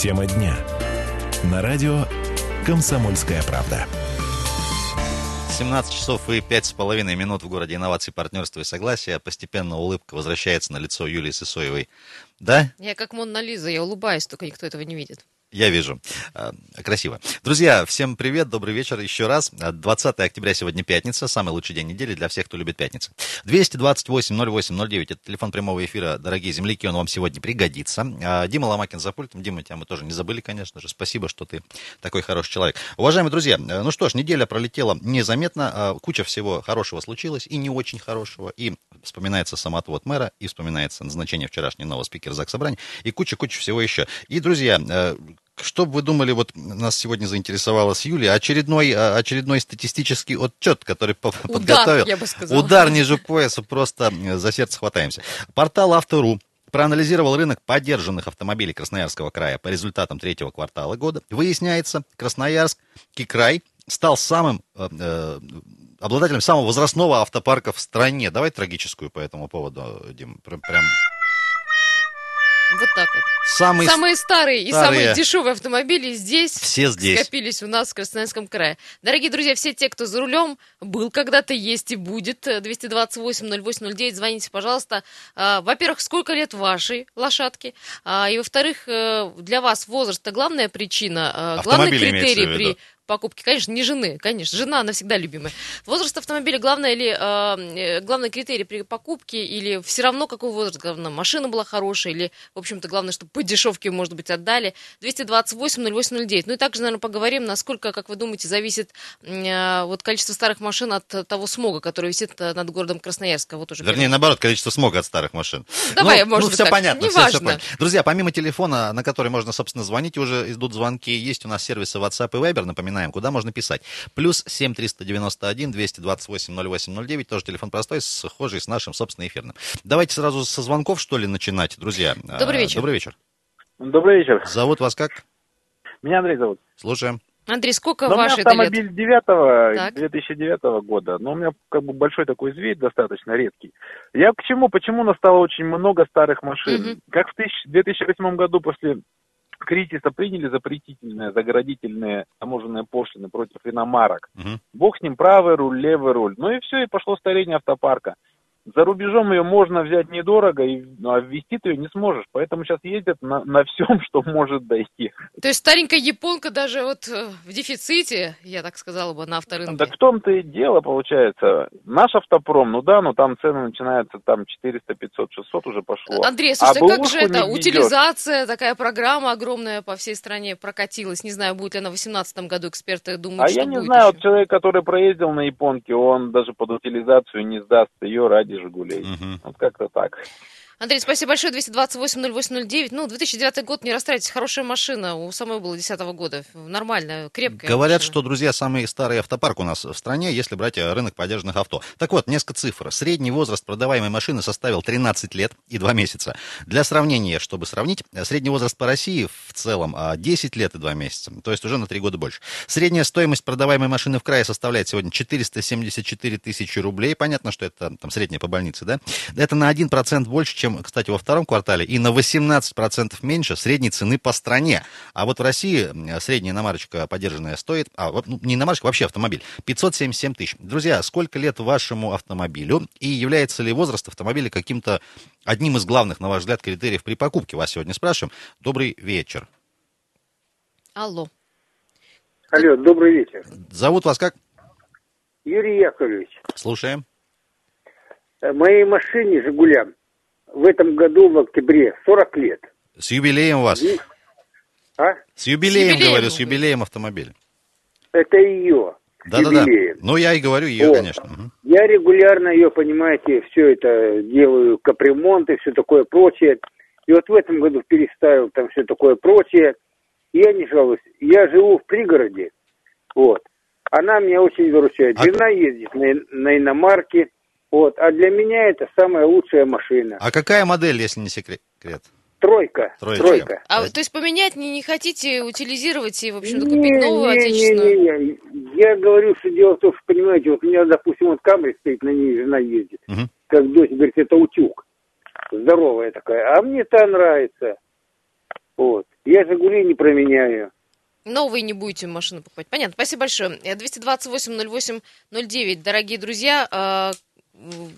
Тема дня. На радио «Комсомольская правда». 17 часов и пять с половиной минут в городе инноваций, партнерства и согласия. Постепенно улыбка возвращается на лицо Юлии Сысоевой. Да? Я как Монна Лиза, я улыбаюсь, только никто этого не видит. Я вижу. А, красиво. Друзья, всем привет, добрый вечер еще раз. 20 октября сегодня пятница, самый лучший день недели для всех, кто любит пятницы. 228-08-09, это телефон прямого эфира, дорогие земляки, он вам сегодня пригодится. А, Дима Ломакин за пультом. Дима, тебя мы тоже не забыли, конечно же. Спасибо, что ты такой хороший человек. Уважаемые друзья, э, ну что ж, неделя пролетела незаметно, а, куча всего хорошего случилось и не очень хорошего, и вспоминается самоотвод мэра, и вспоминается назначение вчерашнего нового спикера ЗАГС Собрания, и куча-куча всего еще. И, друзья, э, что бы вы думали, вот нас сегодня заинтересовала с Юлей, очередной, а, очередной статистический отчет, который Удар, подготовил. я бы сказала. Удар ниже пояса, просто за сердце хватаемся. Портал Автору проанализировал рынок поддержанных автомобилей Красноярского края по результатам третьего квартала года. Выясняется, Красноярск, край стал самым э, э, обладателем самого возрастного автопарка в стране. Давай трагическую по этому поводу, Дим, прям... Вот так вот. Самый самые старые и старые. самые дешевые автомобили здесь, все здесь скопились у нас в Красноярском крае. Дорогие друзья, все те, кто за рулем, был когда-то, есть и будет. 228-08-09, звоните, пожалуйста. А, во-первых, сколько лет вашей лошадки? А, и во-вторых, э, для вас возраст – это главная причина, э, главный критерий при покупки. Конечно, не жены, конечно, жена навсегда любимая. Возраст автомобиля главное или э, главный критерий при покупке или все равно какой возраст, главное, машина была хорошая или, в общем-то, главное, чтобы по дешевке, может быть, отдали. 228-08-09. Ну и также, наверное, поговорим, насколько, как вы думаете, зависит э, вот количество старых машин от того смога, который висит над городом Красноярска. Вот уже Вернее, наоборот, количество смога от старых машин. Давай, ну, может ну, быть, все так. понятно, все, все понятно. Друзья, помимо телефона, на который можно, собственно, звонить, уже идут звонки, есть у нас сервисы WhatsApp и Viber, напоминаю напоминаем, куда можно писать. Плюс 7 391 228 08 09, тоже телефон простой, схожий с нашим, собственно, эфирным. Давайте сразу со звонков, что ли, начинать, друзья. Добрый вечер. Добрый вечер. Добрый вечер. Зовут вас как? Меня Андрей зовут. Слушаем. Андрей, сколько Но вашей у меня автомобиль 9 Так. 2009 года, но у меня как бы большой такой зверь, достаточно редкий. Я к чему? Почему настало очень много старых машин? Мгм. Как в тысяч- 2008 году после кризиса приняли запретительные, заградительные таможенные пошлины против иномарок. Мгм. Бог с ним, правый руль, левый руль. Ну и все, и пошло старение автопарка. За рубежом ее можно взять недорого, и, ну, а ввести ты ее не сможешь. Поэтому сейчас ездят на, на всем, что может дойти. То есть старенькая японка даже вот э, в дефиците, я так сказала бы, на авторынке. Да в том-то и дело, получается. Наш автопром, ну да, ну там цены начинаются там 400, 500, 600 уже пошло. Андрей, слушай, а как же это? Утилизация, такая программа огромная по всей стране прокатилась. Не знаю, будет ли она в 2018 году, эксперты думают, А что я не знаю, еще. вот человек, который проездил на японке, он даже под утилизацию не сдаст ее ради «Жигулей». Мгм. Вот как-то так. Андрей, спасибо большое. 228-08-09. Ну, 2009 год, не расстраивайтесь, хорошая машина. У самой было 2010 года. Нормальная, крепкая Говорят, машина. что, друзья, самый старый автопарк у нас в стране, если брать э, рынок поддержанных авто. Так вот, несколько цифр. Средний возраст продаваемой машины составил 13 лет и 2 месяца. Для сравнения, чтобы сравнить, э, средний возраст по России в целом а, 10 лет и 2 месяца. То есть уже на 3 года больше. Средняя стоимость продаваемой машины в крае составляет сегодня 474 тысячи рублей. Понятно, что это там средняя по больнице, да? Это на 1% больше, чем, кстати, во втором квартале, и на 18% меньше средней цены по стране. А вот в России средняя иномарочка подержанная стоит, а вот, ну, не иномарочка, вообще автомобиль, 577 тысяч. Друзья, сколько лет вашему автомобилю и является ли возраст автомобиля каким-то одним из главных, на ваш взгляд, критериев при покупке? Вас сегодня спрашиваем. Добрый вечер. Алло. Алло, добрый вечер. Зовут вас как? Юрий Яковлевич, Слушаем. э, моей машине «Жигулям» в этом году в октябре 40 лет. С юбилеем вас. И- А? С юбилеем, юбилеем. говорю, с юбилеем автомобиля. Это ее. Да-да-да. Ну, я и говорю ее, О. конечно. Мгм. Я регулярно ее, понимаете, все это делаю, капремонт и все такое прочее. И вот в этом году переставил там все такое прочее. И я не жалуюсь. Я живу в пригороде. Вот. Она меня очень выручает. А- Жена ездит на, на иномарке. Вот. А для меня это самая лучшая машина. А какая модель, если не секрет? Тройка. Троечка. Тройка. А, Да. то есть поменять не, не хотите, утилизировать и, в общем-то, Не, купить новую не, отечественную? Не, не, не. Я говорю, что дело в том, что, понимаете, вот у меня, допустим, вот Камри стоит, на ней жена ездит. Мгм. Как дочь говорит, это утюг. Здоровая такая. А мне та нравится. Вот. Я «Жигули» не променяю. Новые не будете машину покупать. Понятно. Спасибо большое. 228-08-09. Дорогие друзья, э,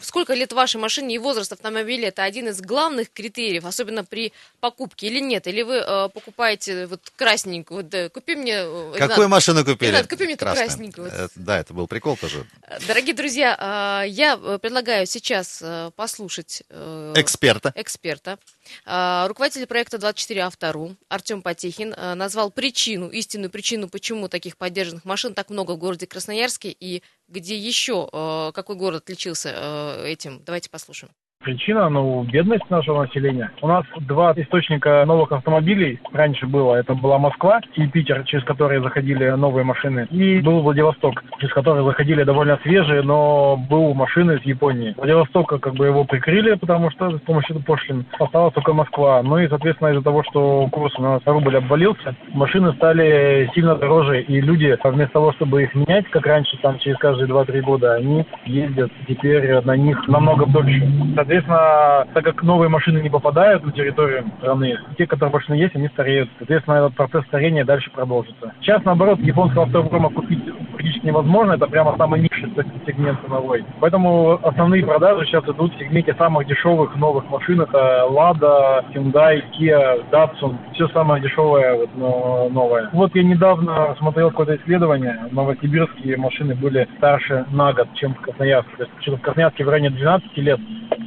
сколько лет вашей машине и возраст автомобиля это один из главных критериев, особенно при покупке или нет? Или вы э, покупаете вот красненькую, вот, э, купи мне... э, Какую Ренат, машину купили? Ренат, купи мне Красную. красненькую. Вот. Э, Да, это был прикол тоже. Дорогие друзья, э, я предлагаю сейчас э, послушать э, Эксперта. эксперта. А, Руководитель проекта 24 Автору Артем Потехин а, назвал причину, истинную причину, почему таких поддержанных машин так много в городе Красноярске и где еще, а, какой город отличился этим. Давайте послушаем. Причина, ну, бедность нашего населения. У нас два источника новых автомобилей раньше было. Это была Москва и Питер, через которые заходили новые машины. И был Владивосток, через который заходили довольно свежие, но был машины из Японии. Владивостока как бы его прикрыли, потому что с помощью пошлин осталась только Москва. Ну и, соответственно, из-за того, что курс у нас рубль обвалился, машины стали сильно дороже. И люди, вместо того, чтобы их менять, как раньше, там через каждые 2-3 года, они ездят теперь на них намного дольше. Соответственно, так как новые машины не попадают на территорию страны, те, которые машины есть, они стареют. Соответственно, этот процесс старения дальше продолжится. Сейчас, наоборот, японского автопрома купить практически невозможно. Это прямо самый низший сегмент ценовой. Поэтому основные продажи сейчас идут в сегменте самых дешевых новых машин. Это Lada, Hyundai, Kia, Datsun. Все самое дешевое вот, но новое. Вот я недавно смотрел какое-то исследование. Новосибирские машины были старше на год, чем в Красноярске. То есть что-то в Красноярске в районе 12 лет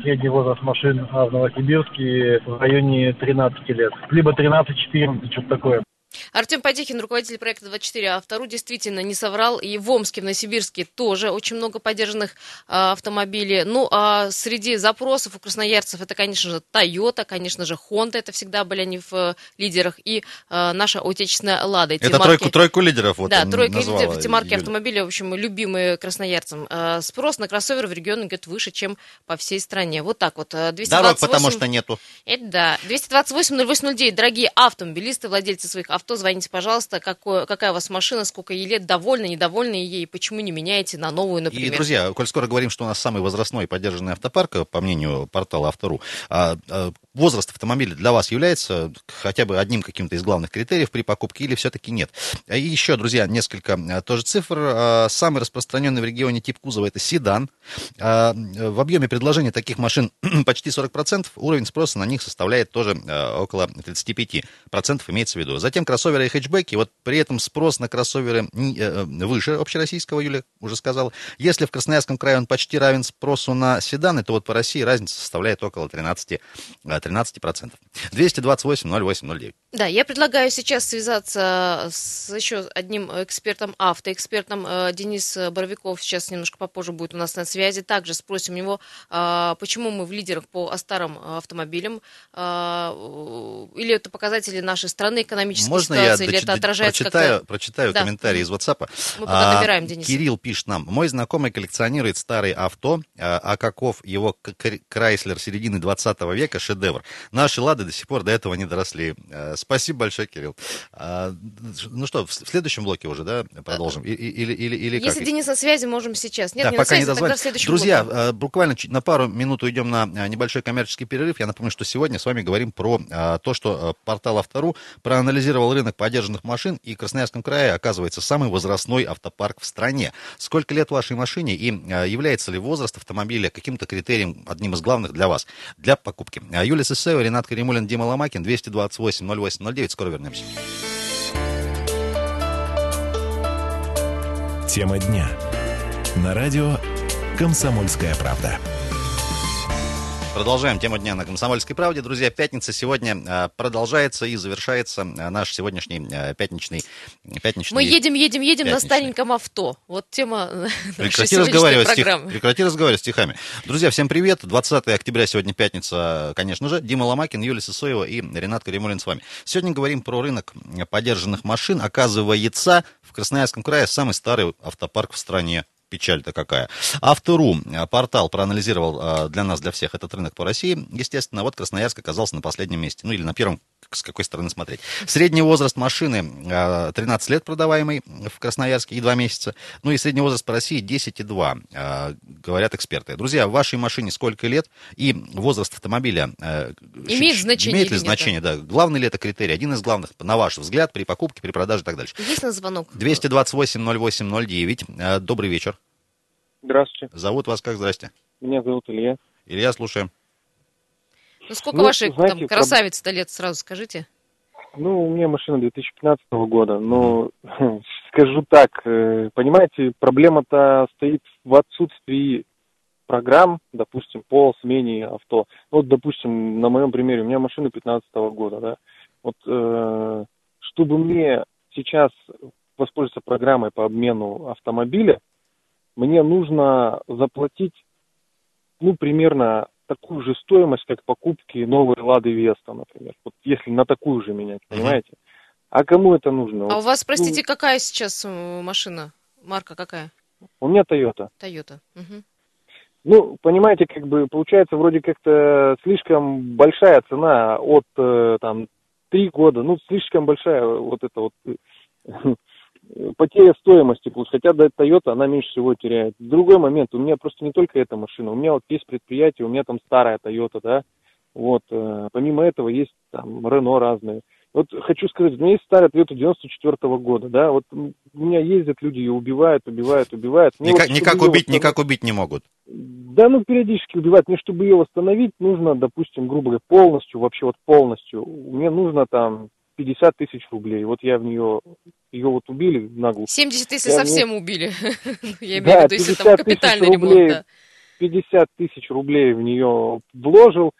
средний возраст машин, а в Новосибирске в районе 13 лет. Либо 13-14, что-то такое. Артем Потехин, руководитель проекта 24 Автору, действительно не соврал. И в Омске, в Новосибирске тоже очень много поддержанных а, автомобилей. Ну, а среди запросов у красноярцев это, конечно же, Toyota, конечно же, Honda. Это всегда были они в э, лидерах. И а, наша отечественная Лада. Эти Это марки- тройку, тройку лидеров вот да, тройка лидеров, эти марки автомобилей, в общем, любимые красноярцам. А, Спрос на кроссовер в регионе идет выше, чем по всей стране. Вот так вот. А, 228... Дорог потому что нету. Это да. 228-0809. Дорогие автомобилисты, владельцы своих авто, звоните, пожалуйста, какое, какая у вас машина, сколько ей лет, довольны, недовольны ей, почему не меняете на новую, И, например. друзья, коль скоро говорим, что у нас самый возрастной поддержанный автопарк, по мнению портала Автору, а, а, возраст автомобиля для вас является хотя бы одним каким-то из главных критериев при покупке или все-таки нет? И еще, друзья, несколько а, тоже цифр. Самый распространенный в регионе тип кузова это седан. В объеме предложения таких машин почти 40%. Уровень спроса на них составляет тоже около 35%, имеется в виду. Затем кроссоверы и хэтчбеки. Вот при этом спрос на кроссоверы не- э, выше общероссийского, Юля уже сказала. Если в Красноярском крае он почти равен спросу на седаны, то вот по России разница составляет около 13%. э, 13%. 228 08 09. Да, я предлагаю сейчас связаться с еще одним экспертом, автоэкспертом. Э, Денис Боровиков сейчас немножко попозже будет у нас на связи. Также спросим его, почему мы в лидерах по старым автомобилям. Или это показатели нашей страны, экономической Можно я ситуации, доч- это отражается прочитаю, прочитаю Да. комментарий из WhatsApp? Мы пока А, набираем Дениса. Кирилл пишет нам. Мой знакомый коллекционирует старые авто, а а каков его Крайслер середины 20 века шедевр. Наши лады до сих пор до этого не доросли. Э, Спасибо большое, Кирилл. А, Ну что, в следующем блоке уже, да, продолжим? Или, или, или как? Если Денис на связи, можем сейчас. Нет, да, не пока на не связи, тогда в следующем Друзья, блоке. буквально на пару минут уйдем на небольшой коммерческий перерыв. Я напомню, что сегодня с вами говорим про то, что портал Автору проанализировал рынок подержанных машин, и в Красноярском крае оказывается самый возрастной автопарк в стране. Сколько лет вашей машине и э, является ли возраст автомобиля каким-то критерием, одним из главных для вас, для покупки? Э, Юлия Сысеева, Ренат Каримулин, Дима Ломакин, 228 08 09. Скоро вернемся. Тема дня. На радио «Комсомольская правда». Продолжаем тему дня на Комсомольской правде. Друзья, пятница сегодня э, продолжается и завершается э, наш сегодняшний э, пятничный... пятничный... Мы едем, едем, едем на стареньком авто. Вот тема э, Прекрати разговаривать, стих- программы. прекрати разговаривать стихами. Друзья, всем привет. 20 октября сегодня пятница, конечно же. Дима Ломакин, Юлия Сысоева и Ренат Каримулин с вами. Сегодня говорим про рынок подержанных машин. Оказывается, в Красноярском крае самый старый автопарк в стране. Печаль-то какая. Автору э, портал проанализировал э, для нас, для всех этот рынок по России. Естественно, вот Красноярск оказался на последнем месте. Ну или на первом с какой стороны смотреть. Средний возраст машины э, 13 лет продаваемый в Красноярске и 2 месяца. Ну и средний возраст по России 10,2, э, говорят эксперты. Друзья, в вашей машине сколько лет и возраст автомобиля э, Имеет значение Имеет ли значение, да. Главный ли это критерий? Один из главных, на ваш взгляд, при покупке, при продаже и так дальше. Есть на звонок? 228-08-09. Э, Добрый вечер. Здравствуйте, Зовут вас как? Здрасте. меня зовут Илья. Илья, слушаем. Ну, сколько Ну, вашей знаете, там, красавицы-то лет, сразу скажите? Ну, у меня машина 2015 года, но скажу так, э, понимаете, проблема-то стоит в отсутствии программ, допустим, по смене авто. Ну, Вот, допустим, на моем примере, у меня машина 15 года, да. Вот, э, чтобы мне сейчас воспользоваться программой по обмену автомобиля, мне нужно заплатить, ну, примерно такую же стоимость, как покупки новой Лады Веста, например. Вот если на такую же менять, понимаете? А кому это нужно? А Вот у вас, простите, какая сейчас э, машина? Марка какая? У меня Toyota. Тойота. Мгм. Ну, понимаете, как бы получается вроде как-то слишком большая цена от э, там три года, ну слишком большая вот эта вот э, потеря стоимости, плюс хотя Toyota она меньше всего теряет. Другой момент, у меня просто не только эта машина, у меня вот есть предприятие, у меня там старая Toyota, да, вот, э, помимо этого есть там Renault разные. Вот хочу сказать, у меня есть старая Toyota 94 года, да, вот у меня ездят люди, ее убивают, убивают, убивают. Мне Никак, вот, никак убить, восстановить- никак убить не могут. да, ну, периодически убивать. Мне, чтобы ее восстановить, нужно, допустим, грубо говоря, полностью, вообще вот полностью. Мне нужно там 50 тысяч рублей. Вот я в нее, ее вот убили наглухо. 70, если Я совсем убили. Я имею Да, в виду, если там 50 тысяч капитальный рублей. ремонт, да. 50 тысяч рублей в нее вложил.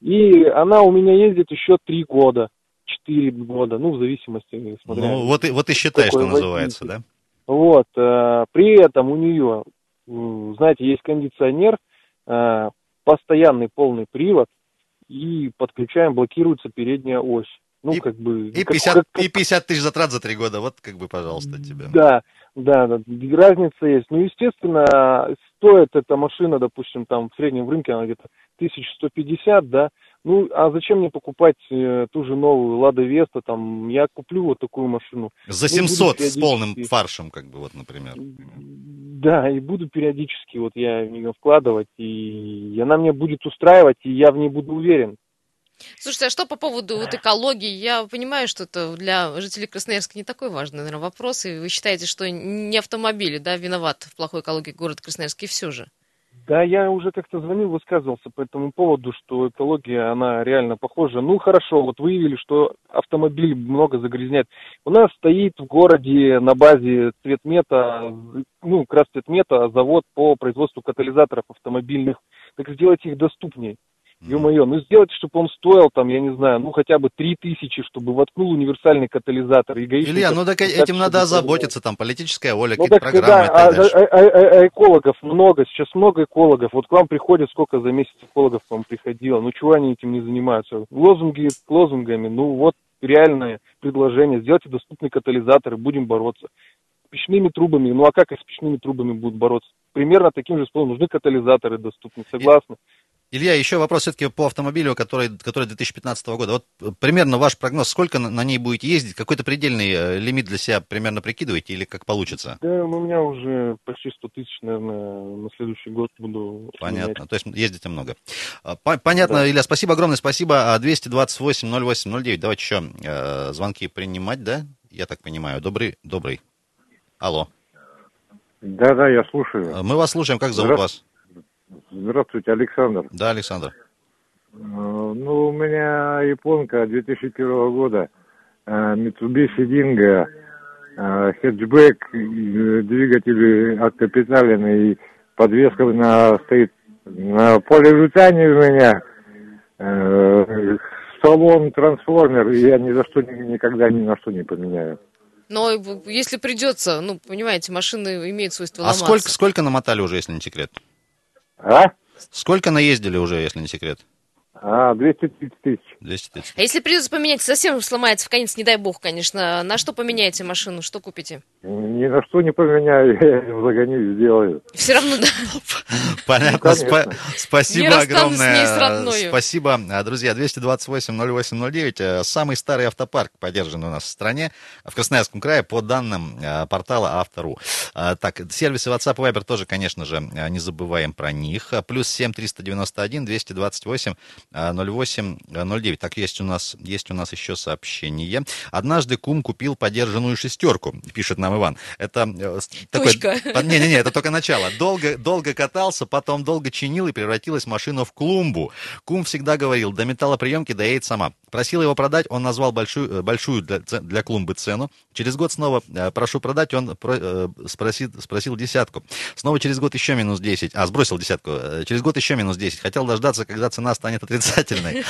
И она у меня ездит еще 3 года, 4 года, ну, в зависимости, смотря. Ну, вот и, вот и считай, что называется, да? Вот, э, при этом у нее, знаете, есть кондиционер, э, постоянный полный привод, и подключаем, блокируется передняя ось. Ну, И- как бы... И как- 50, как- и 50 тысяч затрат за три года. Вот как бы, пожалуйста, тебе. Да, да, да, разница есть. Ну, естественно, стоит эта машина, допустим, там в среднем в рынке она где-то 1150, да. Ну, а зачем мне покупать э, ту же новую Лада Веста, там, я куплю вот такую машину. За Ну, буду 700 с полным фаршем, как бы, вот, например. Да, и буду периодически вот я в нее вкладывать, и она мне будет устраивать, и я в ней буду уверен. Слушайте, а что по поводу вот экологии? Я понимаю, что это для жителей Красноярска не такой важный, наверное, вопрос, и вы считаете, что не автомобили, да, виноват в плохой экологии города Красноярск, и все же. Да, я уже как-то звонил, высказывался по этому поводу, что экология, она реально похожа. Ну, хорошо, вот выявили, что автомобиль много загрязняет. У нас стоит в городе на базе цветмета, ну, как раз цветмета, завод по производству катализаторов автомобильных. Так сделайте их доступнее. Ё-моё, ну сделайте, чтобы он стоил там, я не знаю, ну хотя бы три тысячи, чтобы воткнул универсальный катализатор. И гаишников Илья, ну так так, этим надо озаботиться, там, политическая воля, ну какие-то программы и да, а, дальше. а- а- а экологов много, сейчас много экологов. Вот к вам приходят, сколько за месяц экологов к вам приходило. Ну чего они этим не занимаются? Лозунги лозунгами, ну вот реальное предложение. Сделайте доступные катализаторы, будем бороться. С печными трубами, ну а как их с печными трубами будут бороться? Примерно таким же способом нужны катализаторы доступны, согласны? Илья, еще вопрос все-таки по автомобилю, который, который 2015 года. Вот э, примерно ваш прогноз, сколько на, ней будете ездить? Какой-то предельный э, лимит для себя примерно прикидываете или как получится? Да, ну, у меня уже почти 100 тысяч, наверное, на следующий год буду Понятно. менять. То есть ездите много. А, по- Понятно, Да. Илья, спасибо огромное, спасибо. А, 228-08-09. Давайте еще э, звонки принимать, да? Я так понимаю. Добрый, добрый. Алло. Да, да, я слушаю. Э, Мы вас слушаем. Как зовут Здра- вас? Здравствуйте, Александр. Да, Александр. Э, Ну, у меня японка 2001 года, э, Mitsubishi Dingo, э, хэтчбэк, двигатель откапиталенный, подвеска на, стоит на полирутане у меня, салон трансформер, и я ни за что ни- никогда ни на что не поменяю. Но если придется, ну, понимаете, машины имеют свойство А ломаться. сколько, сколько намотали уже, если не секрет? А? Сколько наездили уже, если не секрет? А, 230 тысяч. 230. А если придется поменять, совсем сломается в конец, не дай бог, конечно, на что поменяете машину, что купите? Ни на что не поменяю, я его загоню и сделаю. Все равно, да. Понятно. Спасибо огромное. Спасибо, друзья. 228-08-09. э, Самый старый автопарк поддержан у нас в стране, в Красноярском крае, по данным э, портала Автору. А, Так, сервисы WhatsApp и Viber тоже, конечно же, э, не забываем про них. Плюс 7 391 228 э, 08 09. Так, есть у нас, есть у нас еще сообщение. Однажды кум купил подержанную шестерку, пишет нам Иван. Это э. Точка. Не-не-не, это только начало. Долго, долго катался, потом долго чинил и превратилась машина в клумбу. Кум всегда говорил, до металлоприемки доедет сама. Просил его продать, он назвал большую, э, большую для, для клумбы цену. Через год снова э, прошу продать, он про- э, спросил, спросил десятку. Снова через год еще минус 10. А, сбросил десятку. Через год еще минус 10. Хотел дождаться, когда цена станет отрицательной.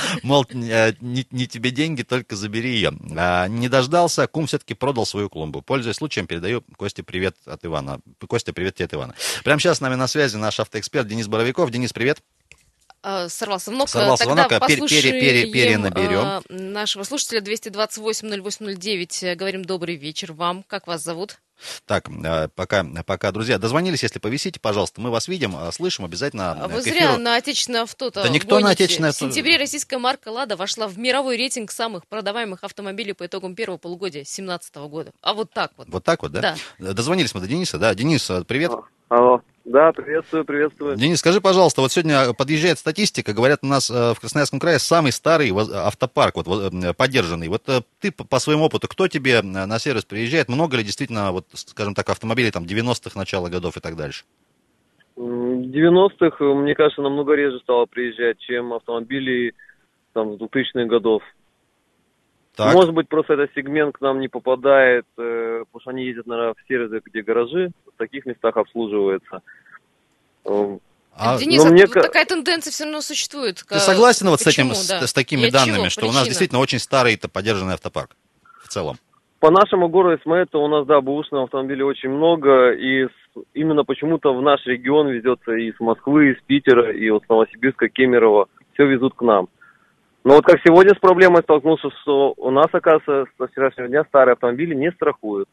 Мол, э, не, не тебе деньги, только забери ее. А, не дождался, кум все-таки продал свою клумбу. Пользуясь случаем, передаю Косте привет от Ивана. Костя, привет тебе от Ивана. Прямо сейчас с нами на связи наш автоэксперт Денис Боровиков. Денис, привет. А, Сорвался звонок. Сорвался Тогда звонок, а пере- пере- пере- послушаем, перенаберем. а, нашего слушателя 228-08-09. Говорим добрый вечер вам. Как вас зовут? Так, э, пока, пока, друзья, дозвонились, если повисите, пожалуйста, мы вас видим, э, слышим обязательно А э, Вы зря на отечественное авто-то Да никто на гоните. отечественное В авто- сентябре российская марка «Лада» вошла в мировой рейтинг самых продаваемых автомобилей по итогам первого полугодия 2017 года. А вот так вот. Вот так вот, да? Да. Э, Дозвонились мы до Дениса, да. Денис, э, привет. Алло. Да, приветствую, приветствую. Денис, скажи, пожалуйста, вот сегодня подъезжает статистика, говорят, у нас э, в Красноярском крае самый старый автопарк, вот, поддержанный. Вот э, ты по своему опыту, кто тебе на сервис приезжает? Много ли действительно, вот, скажем так, автомобилей там 90-х, начала годов и так дальше? М, 90-х, э, мне кажется, намного реже стало приезжать, чем автомобили там, с 2000-х годов. Так. Может быть, просто этот сегмент к нам не попадает, потому что они ездят, наверное, в сервисы, где гаражи, таких местах обслуживаются. Э, А Денис, ну, а мне вот ка- такая тенденция все равно существует. ты согласен вот с этим, Почему, с, да? с такими от данными, чего? что у нас Причина? действительно очень старый это поддержанный автопарк в целом? По нашему городу, то у нас, да, бэушных автомобилей очень много, и с- именно почему-то в наш регион везется и из Москвы, и из Питера, и вот с Новосибирска, Кемерово, все везут к нам. Но вот как сегодня с проблемой столкнулся, что у нас, оказывается, со вчерашнего дня старые автомобили не страхуют.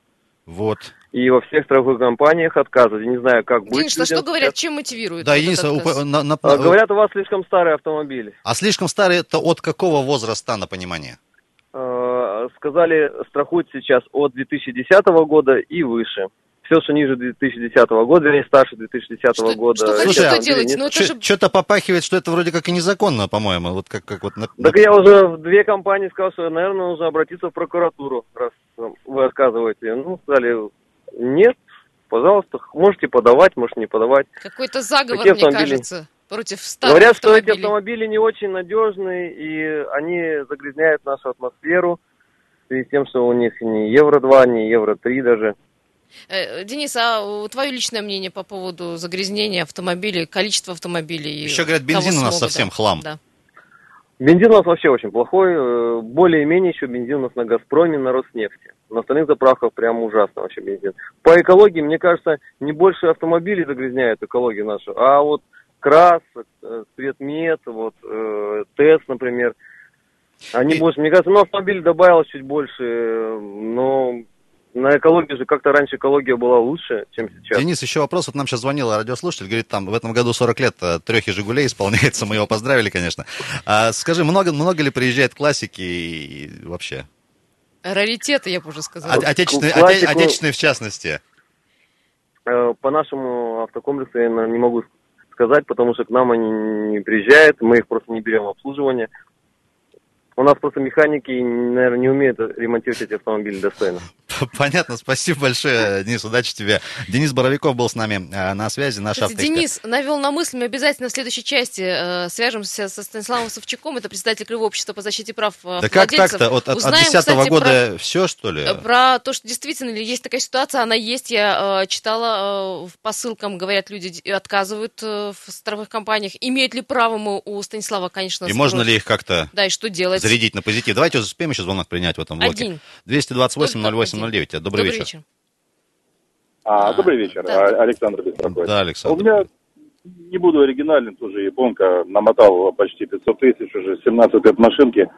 Вот. И во всех страховых компаниях отказывают. Я не знаю, как быть. Денис, а что говорят, чем мотивируют? Да, Денис, уп- на- на- А, Говорят, у вас слишком старый автомобиль. а слишком старый это от какого возраста, на понимание? Э, Сказали, страхуют сейчас от 2010 года и выше. Все, что ниже 2010 года, вернее, старше 2010 Что- года. что хотите, эти то автомобили делайте, не но это же... Что-то попахивает, что это вроде как и незаконно, по-моему. Вот как, как вот на- Так я уже в две компании сказал, что, наверное, нужно обратиться в прокуратуру, раз вы отказываете. Ну, сказали, нет, пожалуйста, можете подавать, можете не подавать. Какой-то заговор, Какие мне автомобили? кажется, против старых Говорят, что эти автомобилей. автомобили не очень надежные, и они загрязняют нашу атмосферу, в связи с тем, что у них не Евро-2, не Евро-3 даже. Э, Денис, а твое личное мнение по поводу загрязнения автомобилей, количества автомобилей? и Еще, говорят, бензин у нас смога, совсем да. хлам. Да. Бензин у нас вообще очень плохой. э, Более-менее еще бензин у нас на Газпроме, на Роснефти. На остальных заправках прям ужасно вообще бензин. По экологии, мне кажется, не больше автомобилей загрязняют экологию нашу, а вот КРАС, э, Цветмет, вот ТЭС, например. Они И- больше, мне кажется, ну, автомобилей добавилось чуть больше, но на экологии же как-то раньше экология была лучше, чем сейчас. Денис, еще вопрос. Вот нам сейчас звонил радиослушатель, говорит, там в этом году 40 лет э, трехи «Жигулей» исполняется. Мы его поздравили, конечно. А, скажи, много, много ли приезжает классики и, вообще? Раритеты, я бы уже сказала. От- отечественные, классику- оте- отечественные в частности. Э, По нашему автокомплексу я не могу сказать, потому что к нам они не приезжают, мы их просто не берем в обслуживание. У нас просто механики, наверное, не умеют ремонтировать эти автомобили достойно. Понятно, спасибо большое, Денис, удачи тебе. Денис Боровиков был с нами э, на связи, наш Кстати, автоэксперт. Денис навел на мысль, мы обязательно в следующей части э, свяжемся со Станиславом Савчуком, это председатель Кривого общества по защите прав э, Да как владельцев. так-то? Вот от, от Узнаем, 10 кстати, года все, что ли? Про, про то, что действительно ли есть такая ситуация, она есть. Я э, читала э, по ссылкам, говорят, люди отказывают э, в страховых компаниях. Имеют ли право мы у Станислава, конечно, И можно спросим. ли их как-то Да, и что делать? Зарядить на позитив? Давайте успеем еще звонок принять в этом блоке. Один. 228-08-09. Добрый, вечер. вечер. А, добрый вечер, Да. А- Александр беспокоит. Да, У Александр. меня не буду оригинальным, тоже японка, намотал почти 500 тысяч, уже 17 лет машинки.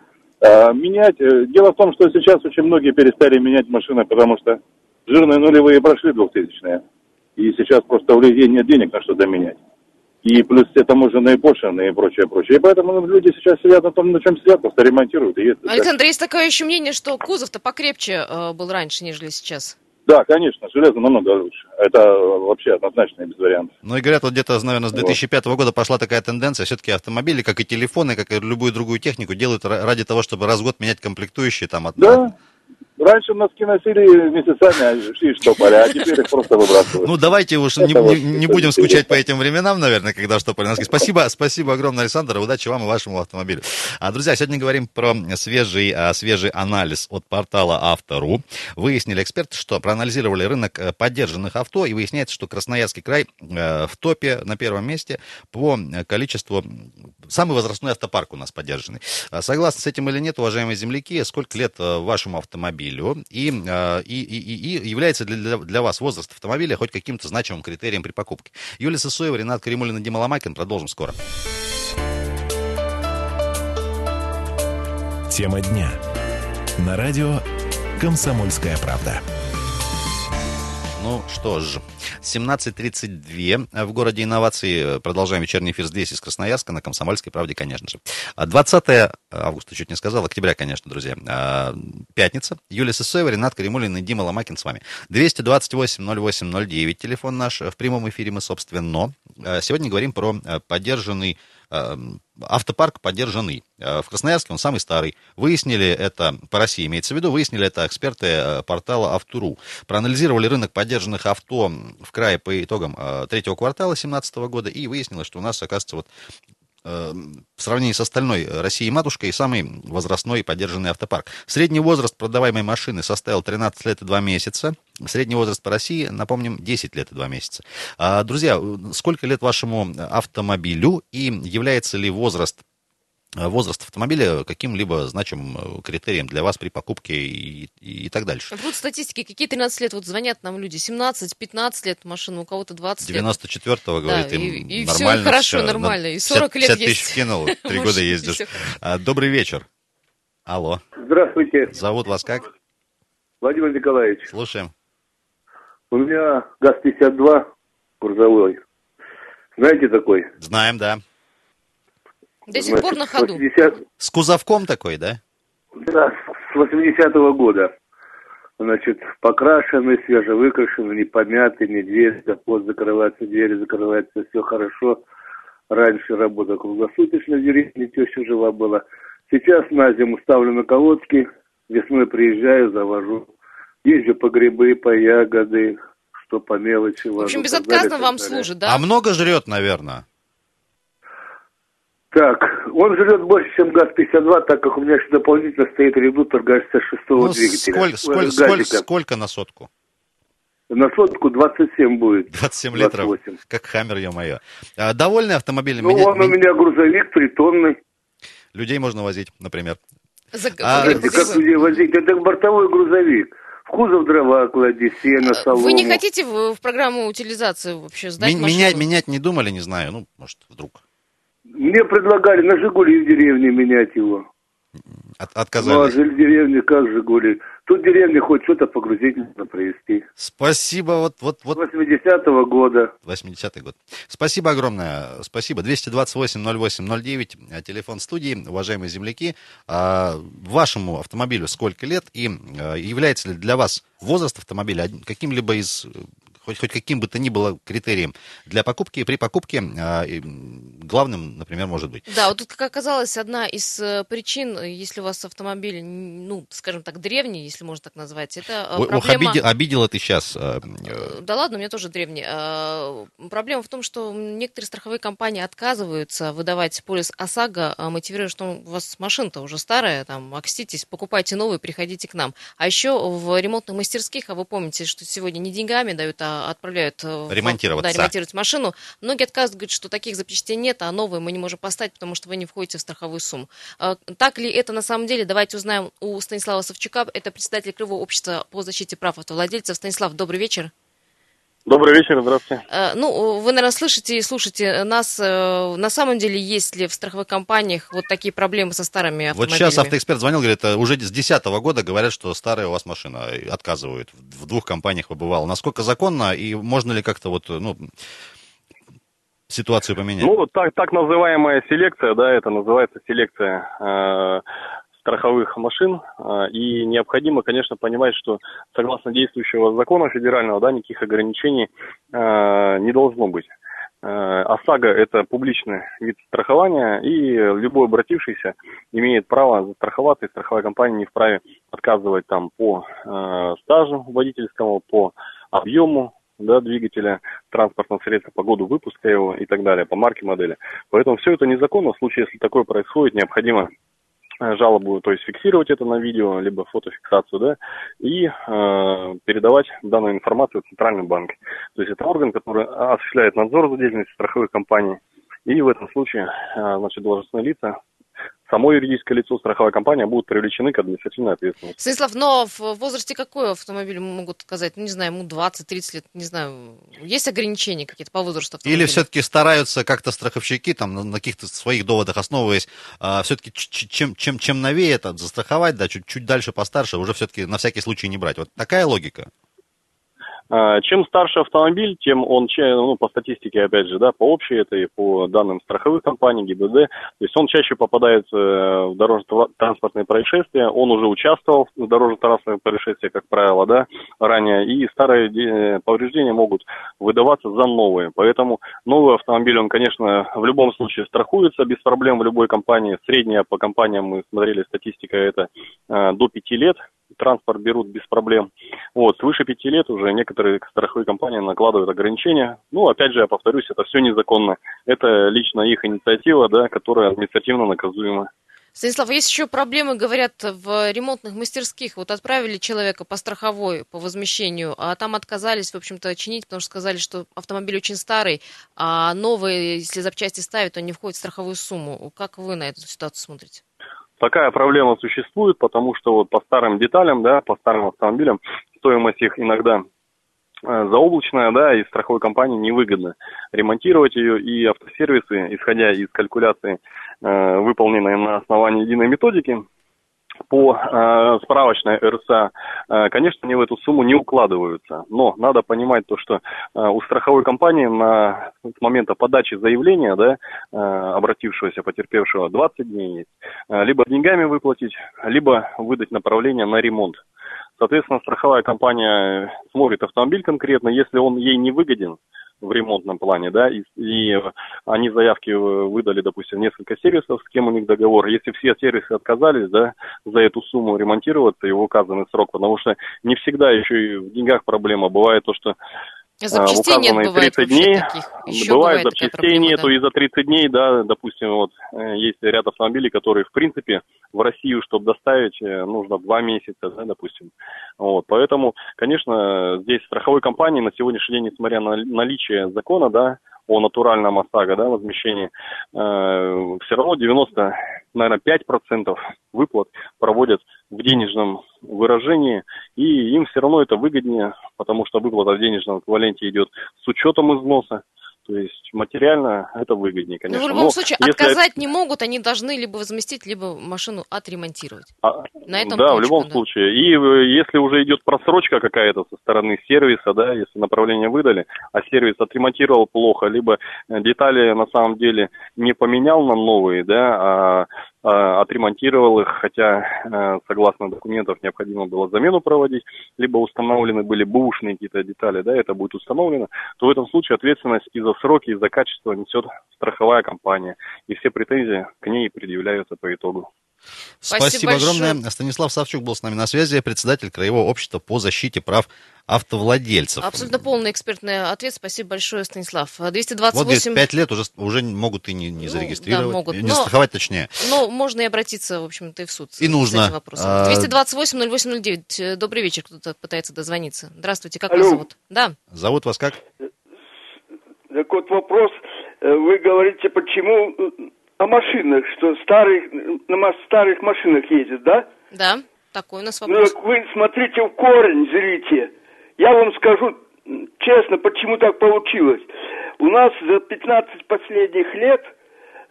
А, менять, э, дело в том, что сейчас очень многие перестали менять машины, потому что жирные нулевые прошли 2000-е. И сейчас просто у людей нет денег на что-то менять. И плюс все таможенные пошлины и прочее, прочее. И поэтому ну, люди сейчас сидят на том, на чем сидят, просто ремонтируют и ездят. Александр, есть такое еще мнение, что кузов-то покрепче э, был раньше, нежели сейчас. Да, конечно, железо намного лучше. Это вообще однозначно без вариантов. Ну и говорят, вот где-то, наверное, с 2005 года пошла такая тенденция. Все-таки автомобили, как и телефоны, как и любую другую технику, делают ради того, чтобы раз в год менять комплектующие там от, да. Раньше носки носили месяцами, а шли штопали, а теперь их просто выбрасывают. Ну, давайте уж не, не, не будем скучать по этим временам, наверное, когда штопали носки. Спасибо, спасибо огромное, Александр, удачи вам и вашему автомобилю. А, друзья, сегодня говорим про свежий, а, свежий анализ от портала Автору. Выяснили эксперты, что проанализировали рынок э, поддержанных авто, и выясняется, что Красноярский край э, в топе на первом месте по количеству самый возрастной автопарк у нас поддержанный. А, согласны с этим или нет, уважаемые земляки, сколько лет э, вашему автомобилю и, э, и, и, и является для, для вас возраст автомобиля хоть каким-то значимым критерием при покупке? Юлия Сысоева, Ренат Каримулин и Дима Ломакин. Продолжим скоро. Тема дня. На радио «Комсомольская правда». Ну что ж, 17.32 в городе инноваций. Продолжаем вечерний эфир здесь, из Красноярска, на Комсомольской правде, конечно же. 20 августа, чуть не сказал, октября, конечно, друзья. А, пятница. Юлия Сысоева, Ренат Каримулин и Дима Ломакин с вами. 228-08-09, телефон наш. В прямом эфире мы, собственно. А, сегодня говорим про поддержанный автопарк поддержанный. Э, в Красноярске он самый старый. Выяснили это, по России имеется в виду, выяснили это эксперты э, портала Автору. Проанализировали рынок поддержанных авто в крае по итогам э, третьего квартала 2017 года и выяснилось, что у нас, оказывается, вот в сравнении с остальной Россией матушкой самый возрастной поддержанный автопарк. Средний возраст продаваемой машины составил 13 лет и 2 месяца. Средний возраст по России, напомним, 10 лет и 2 месяца. А, друзья, сколько лет вашему автомобилю и является ли возраст Э, возраст автомобиля каким-либо значимым э, критерием для вас при покупке и, и, и так дальше. Вот статистики, какие 13 лет, вот звонят нам люди, 17-15 лет машина, у кого-то 20 лет. 94-го, говорит, да, им и, и нормально. все хорошо, все, нормально, и 40 лет есть. тысяч вкинул, три года ездишь. А, добрый вечер. Алло. Здравствуйте. Зовут вас как? Владимир Николаевич. Слушаем. У меня ГАЗ-52 грузовой. Знаете такой? Знаем, да. До сих пор на ходу. 80... С кузовком такой, да? Да, с 80-го года. Значит, покрашенный, свежевыкрашенный, не помятый, не дверь, капот закрывается, двери закрывается, все хорошо. Раньше работа круглосуточно в деревне, теща жива была. Сейчас на зиму ставлю на колодки, весной приезжаю, завожу. Езжу по грибы, по ягоды, что по мелочи. В общем, безотказно вам служит, да? А много жрет, наверное? Так, он жрет больше, чем ГАЗ-52, так как у меня еще дополнительно стоит редуктор ГАЗ-66 ну, двигателя. Сколь, сколь, сколь, сколько на сотку? На сотку 27 будет. 27 литров, 28. как хаммер, ё-моё. А, довольны автомобилем? Ну, меня, он у меня грузовик тритонный. Людей можно возить, например. За... А, как людей возить? Это бортовой грузовик. В кузов дрова клади, сено, солому. Вы не хотите в, в программу утилизации вообще сдать М- Менять, менять не думали, не знаю, ну, может, вдруг. Мне предлагали на «Жигули» в деревне менять его. От, отказались? Ну, а в деревне как «Жигули»? Тут в деревне хоть что-то погрузить можно провести. Спасибо. Вот, вот, вот. 80-го года. 80-й год. Спасибо огромное. Спасибо. 228-08-09, телефон студии. Уважаемые земляки, а, вашему автомобилю сколько лет и а, является ли для вас возраст автомобиля каким-либо из хоть, хоть каким бы то ни было критерием для покупки, при покупке а, главным, например, может быть. Да, вот тут, как оказалось, одна из э, причин, если у вас автомобиль, ну, скажем так, древний, если можно так назвать, это э, Ой, проблема... Ох, обидел, обидела ты сейчас. Э, да ладно, у меня тоже древний. Проблема в том, что некоторые страховые компании отказываются выдавать полис ОСАГО, мотивируя, что у вас машина-то уже старая, там, окститесь, покупайте новый, приходите к нам. А еще в ремонтных мастерских, а вы помните, что сегодня не деньгами дают, а отправляют ремонтировать, да, ремонтировать машину. Многие отказывают, говорят, что таких запчастей нет, а новые мы не можем поставить, потому что вы не входите в страховую сумму. А, так ли это на самом деле? Давайте узнаем у Станислава Савчука. Это председатель Кривого общества по защите прав автовладельцев. Станислав, добрый вечер. Добрый вечер, здравствуйте. Э, Ну, вы, наверное, слышите и слушаете нас. э, На самом деле, есть ли в страховых компаниях вот такие проблемы со старыми Вот автомобилями? сейчас автоэксперт звонил, говорит, э, уже с 2010 года говорят, что старая у вас машина, отказывают. В двух компаниях побывал. Насколько законно и можно ли как-то вот, ну, ситуацию поменять? Ну, так, так называемая селекция, да, это называется селекция страховых машин. Э, и необходимо, конечно, понимать, что согласно действующего закона федерального, да, никаких ограничений э, не должно быть. Э, ОСАГО – это публичный вид страхования, и любой обратившийся имеет право застраховаться, и страховая компания не вправе отказывать там по э, стажу водительскому, по объему да, двигателя, транспортного средства, по году выпуска его и так далее, по марке модели. Поэтому все это незаконно. В случае, если такое происходит, необходимо жалобу, то есть фиксировать это на видео, либо фотофиксацию, да, и э, передавать данную информацию в Центральный банк. То есть это орган, который осуществляет надзор за деятельностью страховых компаний, и в этом случае, э, значит, должностные лица, само юридическое лицо, страховая компания будут привлечены к административной ответственности. Станислав, но в возрасте какой автомобиль могут сказать? Ну, не знаю, ему 20-30 лет, не знаю. Есть ограничения какие-то по возрасту автомобиля? Или все-таки стараются как-то страховщики, там, на на каких-то своих доводах основываясь, все-таки чем, чем, чем новее это застраховать, да, чуть, чуть дальше постарше, уже все-таки на всякий случай не брать. Вот такая логика. А, Чем старше автомобиль, тем он, ну, по статистике, опять же, да, по общей этой, по данным страховых компаний, ГИБДД, то есть он чаще попадает э, в дорожно-транспортные происшествия, он уже участвовал в дорожно-транспортных происшествиях, как правило, да, ранее, и старые де- повреждения могут выдаваться за новые, поэтому новый автомобиль, он, конечно, в любом случае страхуется без проблем в любой компании, средняя по компаниям, мы смотрели статистика, это э, до 5 лет, транспорт берут без проблем. Вот, свыше пяти лет уже некоторые страховые компании накладывают ограничения. Ну, опять же, я повторюсь, это все незаконно. Это лично их инициатива, да, которая административно наказуема. Станислав, есть еще проблемы, говорят, в ремонтных мастерских. Вот отправили человека по страховой, по возмещению, а там отказались, в общем-то, чинить, потому что сказали, что автомобиль очень старый, а новые, если запчасти ставят, то не входит в страховую сумму. Как вы на эту ситуацию смотрите? Такая проблема существует, потому что вот по старым деталям, да, по старым автомобилям стоимость их иногда э, заоблачная, да, и страховой компании невыгодно ремонтировать ее, и автосервисы, исходя из калькуляции, э, выполненной на основании единой методики, по э, справочной РСА, э, конечно, они в эту сумму не укладываются. Но надо понимать то, что э, у страховой компании на, с момента подачи заявления, да, э, обратившегося, потерпевшего, 20 дней есть. Э, либо деньгами выплатить, либо выдать направление на ремонт. Соответственно, страховая компания смотрит автомобиль конкретно, если он ей не выгоден, в ремонтном плане, да, и, и они заявки выдали, допустим, несколько сервисов, с кем у них договор. Если все сервисы отказались, да, за эту сумму ремонтироваться и в указанный срок, потому что не всегда еще и в деньгах проблема. Бывает то, что Запчастей в нет, указанные бывает 30 вообще дней. таких. Еще бывает, бывает запчастей проблема, нету, да. и за 30 дней, да, допустим, вот э, есть ряд автомобилей, которые, в принципе, в Россию, чтобы доставить, э, нужно два месяца, да, допустим. Вот, поэтому, конечно, здесь страховой компании на сегодняшний день, несмотря на наличие закона, да, о натуральном ОСАГО, да, возмещении, э, все равно 90, наверное, 5% выплат проводят в денежном выражении, и им все равно это выгоднее, потому что выплата в денежном эквиваленте идет с учетом износа, то есть материально это выгоднее, Ну, конечно. в любом Но случае, отказать не могут, они должны либо возместить, либо машину отремонтировать. А, На этом да, в точка, любом да. случае. И э, если уже идет просрочка какая-то со стороны сервиса, да, если направление выдали, а сервис отремонтировал плохо, либо э, детали на самом деле не поменял на новые, да, а отремонтировал их, хотя э, согласно документов необходимо было замену проводить, либо установлены были бэушные какие-то детали, да, это будет установлено, то в этом случае ответственность и за сроки, и за качество несет страховая компания. И все претензии к ней предъявляются по итогу. Спасибо Спасибо, большое. огромное. Станислав Савчук был с нами на связи, председатель Краевого общества по защите прав автовладельцев. Абсолютно полный экспертный ответ. Спасибо большое, Станислав. Вот, говорит, 228... 5 лет уже, уже могут и не, не Ну, зарегистрировать, да, могут. не Но- страховать точнее. Ну, можно и обратиться, в общем-то, и в суд. И с нужно. этим вопросом. А- 228-0809. Э, Добрый вечер. Кто-то пытается дозвониться. Здравствуйте. Как Алло. вас зовут? Да. Зовут вас как? Так вот вопрос, э, вы говорите, почему э, о машинах, что старых, на старых машинах ездят, да? Да. Такой у нас Ну, вопрос. так вы смотрите в корень, зрите. Я вам скажу, честно, почему так получилось. У нас за 15 последних лет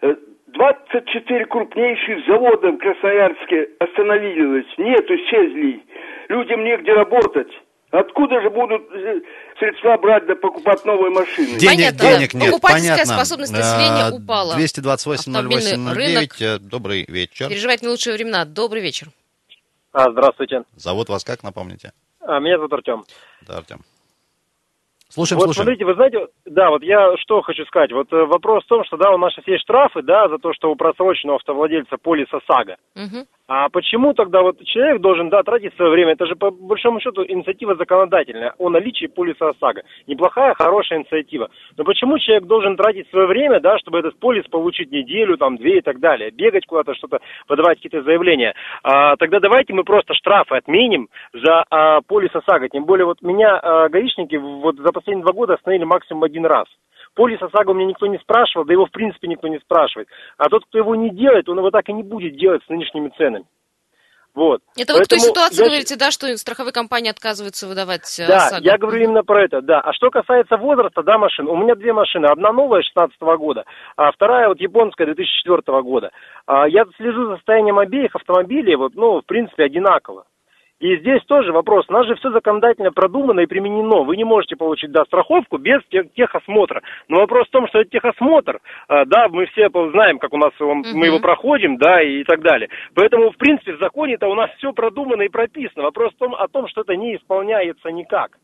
э, 24 крупнейших завода в Красноярске остановились. Нет, исчезли. Людям негде работать. Откуда же будут э, средства брать да покупать новые машины? Денег, Понятно, денег да. нет, Покупательская понятно. способность населения А, упала. 228 Автомобильный 08 09. Добрый вечер. Переживать не лучшие времена. Добрый вечер. А, здравствуйте. Зовут вас как, напомните? А, меня зовут Артем. Да, Артем. Слушаем, вот слушаем. смотрите, вы знаете, да, вот я что хочу сказать. Вот э, вопрос в том, что да, у нас сейчас есть штрафы, да, за то, что у просроченного автовладельца полиса САГА. Мгм. А почему тогда вот человек должен, да, тратить свое время? Это же по большому счету инициатива законодательная о наличии полиса ОСАГО. Неплохая, хорошая инициатива. Но почему человек должен тратить свое время, да, чтобы этот полис получить неделю, там, две и так далее? Бегать куда-то, что-то, подавать какие-то заявления. А, тогда давайте мы просто штрафы отменим за а, полис ОСАГО. Тем более вот меня а, гаишники вот за последние два года остановили максимум один раз. Полис ОСАГО у меня никто не спрашивал, да его в принципе никто не спрашивает. А тот, кто его не делает, он его так и не будет делать с нынешними ценами. Вот. Это вы к той Поэтому ситуации я говорите, да, что страховые компании отказываются выдавать э, Да, ОСАГО? я говорю именно про это, да. А что касается возраста, да, машин, у меня две машины. Одна новая 16 года, а вторая вот японская 2004 года. А, я слежу за состоянием обеих автомобилей, вот, ну, в принципе, одинаково. И здесь тоже вопрос. У нас же все законодательно продумано и применено. Вы не можете получить, да, страховку без тех- техосмотра. Но вопрос в том, что это техосмотр, а, да, мы все знаем, как у нас он- мы его проходим, да, и так далее. Поэтому, в принципе, в законе-то у нас все продумано и прописано. Вопрос в том, о том, что это не исполняется никак.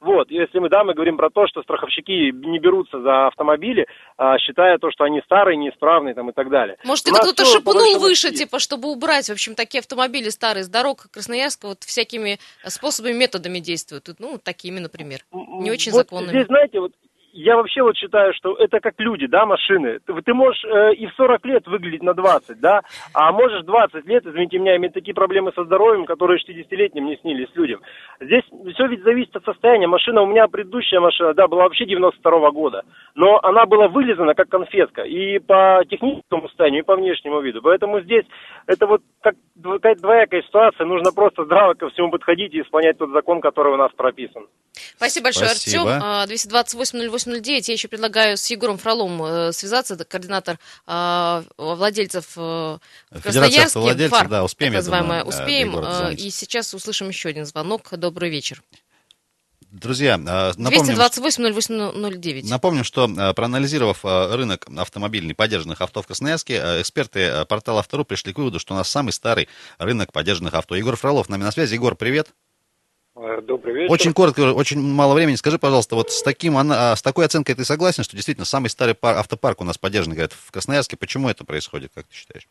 Вот, если мы, да, мы говорим про то, что страховщики не берутся за автомобили, а, считая то, что они старые, неисправные там и так далее. Может, это кто-то шипнул выше, типа, чтобы убрать, в общем, такие автомобили старые с дорог Красноярска вот всякими способами, методами действуют. Ну, такими, например. Не очень вот законными. Здесь, знаете, вот я вообще вот считаю, что это как люди, да, машины. Ты, ты можешь э, и в 40 лет выглядеть на 20, да, а можешь 20 лет, извините меня, иметь такие проблемы со здоровьем, которые 60-летним не снились людям. Здесь все ведь зависит от состояния. Машина, у меня предыдущая машина, да, была вообще 92-го года, но она была вылезана как конфетка и по техническому состоянию, и по внешнему виду. Поэтому здесь это вот как какая-то двоякая ситуация, нужно просто здраво ко всему подходить и исполнять тот закон, который у нас прописан. Спасибо большое, Спасибо. Артем. 228 08 8.09. Я еще предлагаю с Егором Фролом э, связаться, это координатор э, владельцев э, Красноярске. Владельцев, да, успеем, так называемое. Думаю, успеем. Э, и сейчас услышим еще один звонок. Добрый вечер. Друзья, напомним, 228 Напомним, что проанализировав рынок автомобильных поддержанных авто в Красноярске, эксперты портала «Автору» пришли к выводу, что у нас самый старый рынок поддержанных авто. Егор Фролов нами на связи. Егор, привет. Э, Добрый вечер. Очень коротко, очень мало времени. Скажи, пожалуйста, вот с, таким, а, с такой оценкой ты согласен, что действительно самый старый пар- автопарк у нас поддержанный, говорят, в Красноярске. Почему это происходит, как ты считаешь?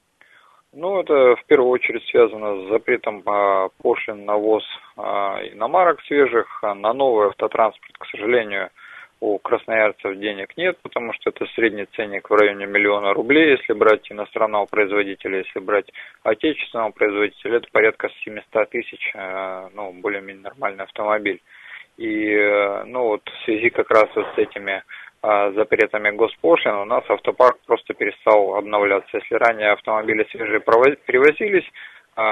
Ну, это в первую очередь связано с запретом а, пошлин на ввоз а, иномарок свежих. А на новый автотранспорт, к сожалению, у красноярцев денег нет, потому что это средний ценник в районе миллиона рублей, если брать иностранного производителя, если брать отечественного производителя, это порядка 700 тысяч, э, ну, более-менее нормальный автомобиль. И, э, ну, вот в связи как раз вот с этими а, запретами госпошлин у нас автопарк просто перестал обновляться. Если ранее автомобили свежие привозились,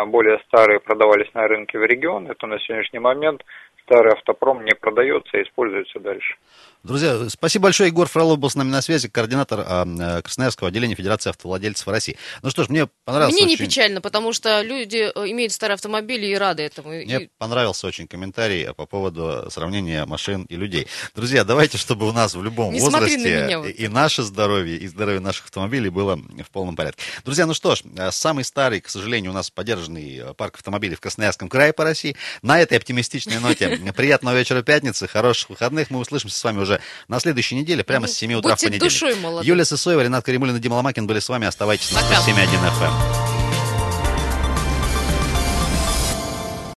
более старые продавались на рынке в регионе, то на сегодняшний момент старый автопром не продается и используется дальше. Друзья, спасибо большое. Егор Фролов был с нами на связи, координатор а, э, Красноярского отделения Федерации автовладельцев России. Ну что ж, мне понравился Мне не очень... печально, потому что люди э, имеют старые автомобили и рады этому. И- Мне понравился очень комментарий по поводу сравнения машин и людей. Друзья, давайте, чтобы у нас в любом Не смотри на возрасте меня вот. и наше здоровье, и здоровье наших автомобилей было в полном порядке. Друзья, ну что ж, э, самый старый, к сожалению, у нас поддержанный э, парк автомобилей в Красноярском крае по России. На этой оптимистичной ноте приятного вечера пятницы, хороших выходных. Мы услышимся с вами уже на следующей неделе, прямо с 7 утра Будьте в понедельник. душой. Юлия Сысоева, Ренат Каримулин и Дима Ломакин были с вами. Оставайтесь на 107.1 FM.